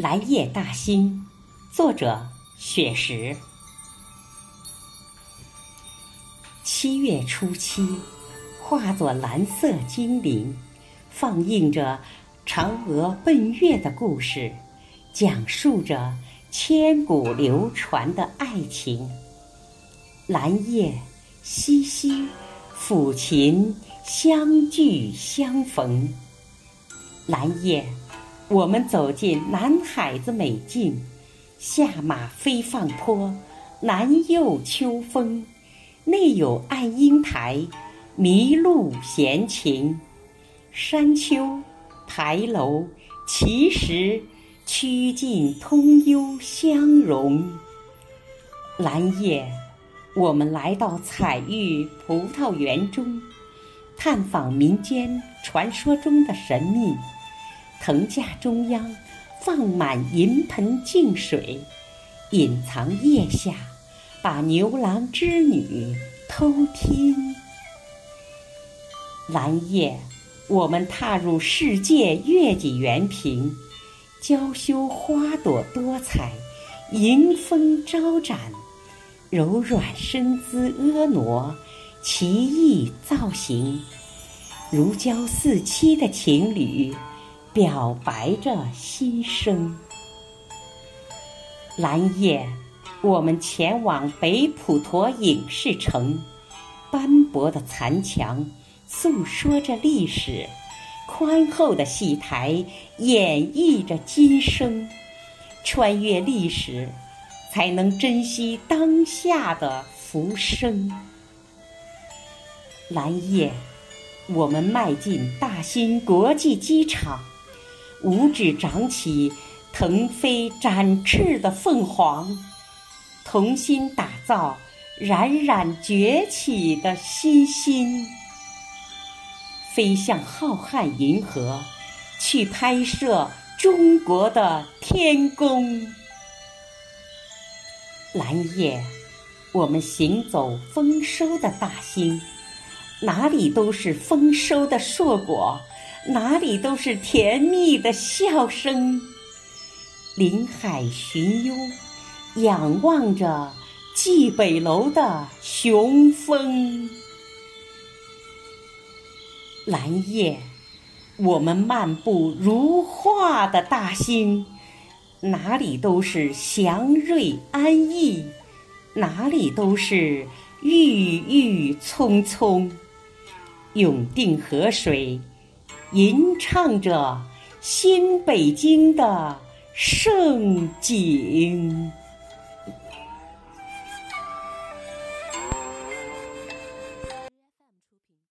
蓝叶大兴，作者雪石。七月初七，化作蓝色精灵，放映着嫦娥奔月的故事，讲述着千古流传的爱情。蓝叶淅淅，抚琴相聚相逢。蓝叶。我们走进南海子美境，下马飞放坡，南又秋风，内有爱英台，麋鹿闲情，山丘、牌楼、奇石，曲径通幽相融。蓝夜，我们来到彩玉葡萄园中，探访民间传说中的神秘。藤架中央放满银盆净水，隐藏腋下，把牛郎织女偷听。蓝夜，我们踏入世界月季园坪，娇羞花朵多彩，迎风招展，柔软身姿婀娜，奇异造型，如胶似漆的情侣。表白着心声。蓝夜，我们前往北普陀影视城，斑驳的残墙诉说着历史，宽厚的戏台演绎着今生。穿越历史，才能珍惜当下的浮生。蓝夜，我们迈进大兴国际机场。五指长起，腾飞展翅的凤凰，同心打造冉冉崛起的新星，飞向浩瀚银河，去拍摄中国的天宫。蓝夜，我们行走丰收的大兴，哪里都是丰收的硕果。哪里都是甜蜜的笑声。临海寻幽，仰望着蓟北楼的雄风。蓝夜，我们漫步如画的大兴，哪里都是祥瑞安逸，哪里都是郁郁葱葱。永定河水。吟唱着新北京的盛景。